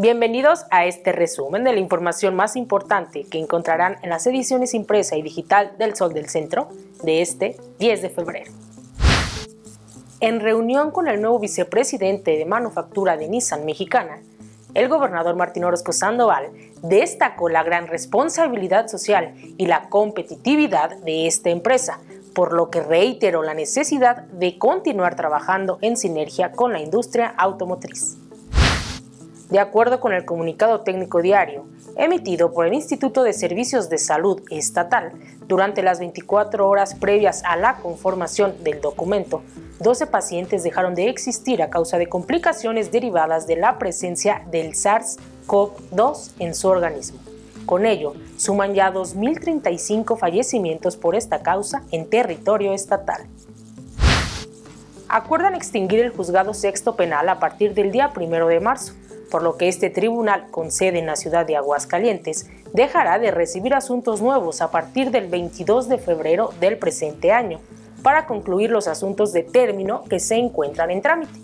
Bienvenidos a este resumen de la información más importante que encontrarán en las ediciones impresa y digital del Sol del Centro de este 10 de febrero. En reunión con el nuevo vicepresidente de manufactura de Nissan Mexicana, el gobernador Martín Orozco Sandoval destacó la gran responsabilidad social y la competitividad de esta empresa, por lo que reiteró la necesidad de continuar trabajando en sinergia con la industria automotriz. De acuerdo con el comunicado técnico diario emitido por el Instituto de Servicios de Salud Estatal, durante las 24 horas previas a la conformación del documento, 12 pacientes dejaron de existir a causa de complicaciones derivadas de la presencia del SARS-CoV-2 en su organismo. Con ello, suman ya 2.035 fallecimientos por esta causa en territorio estatal acuerdan extinguir el juzgado sexto penal a partir del día 1 de marzo por lo que este tribunal con sede en la ciudad de Aguascalientes dejará de recibir asuntos nuevos a partir del 22 de febrero del presente año, para concluir los asuntos de término que se encuentran en trámite.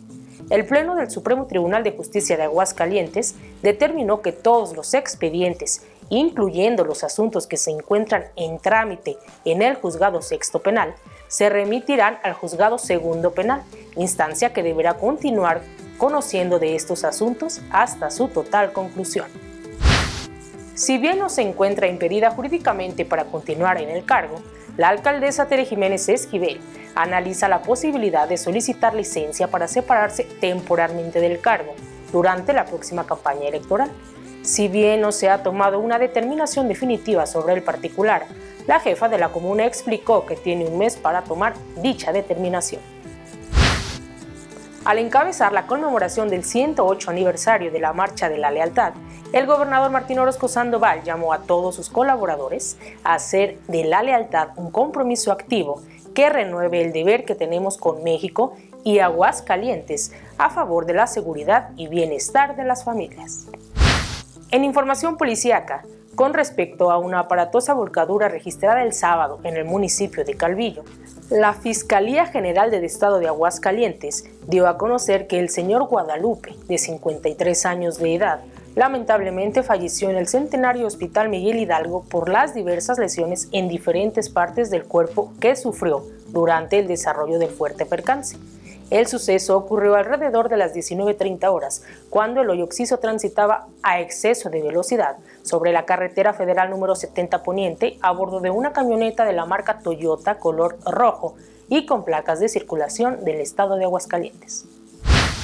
El Pleno del Supremo Tribunal de Justicia de Aguascalientes determinó que todos los expedientes, incluyendo los asuntos que se encuentran en trámite en el Juzgado Sexto Penal, se remitirán al Juzgado Segundo Penal, instancia que deberá continuar conociendo de estos asuntos hasta su total conclusión. Si bien no se encuentra impedida jurídicamente para continuar en el cargo, la alcaldesa Tere Jiménez Esquivel analiza la posibilidad de solicitar licencia para separarse temporalmente del cargo durante la próxima campaña electoral. Si bien no se ha tomado una determinación definitiva sobre el particular, la jefa de la comuna explicó que tiene un mes para tomar dicha determinación. Al encabezar la conmemoración del 108 aniversario de la Marcha de la Lealtad, el gobernador Martín Orozco Sandoval llamó a todos sus colaboradores a hacer de la lealtad un compromiso activo que renueve el deber que tenemos con México y Aguascalientes a favor de la seguridad y bienestar de las familias. En información policíaca, con respecto a una aparatosa volcadura registrada el sábado en el municipio de Calvillo, la Fiscalía General del Estado de Aguascalientes dio a conocer que el señor Guadalupe, de 53 años de edad, lamentablemente falleció en el Centenario Hospital Miguel Hidalgo por las diversas lesiones en diferentes partes del cuerpo que sufrió durante el desarrollo del fuerte percance. El suceso ocurrió alrededor de las 19.30 horas, cuando el Oyoxiso transitaba a exceso de velocidad sobre la carretera federal número 70 Poniente a bordo de una camioneta de la marca Toyota color rojo y con placas de circulación del estado de Aguascalientes.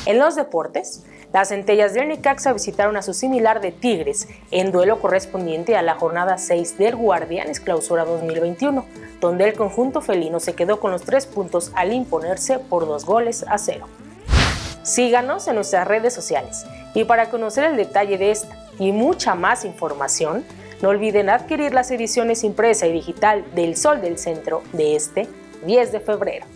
En los deportes, las centellas del Necaxa visitaron a su similar de Tigres en duelo correspondiente a la jornada 6 del Guardianes Clausura 2021, donde el conjunto felino se quedó con los tres puntos al imponerse por dos goles a cero. Síganos en nuestras redes sociales y para conocer el detalle de esta y mucha más información, no olviden adquirir las ediciones impresa y digital del Sol del Centro de este 10 de febrero.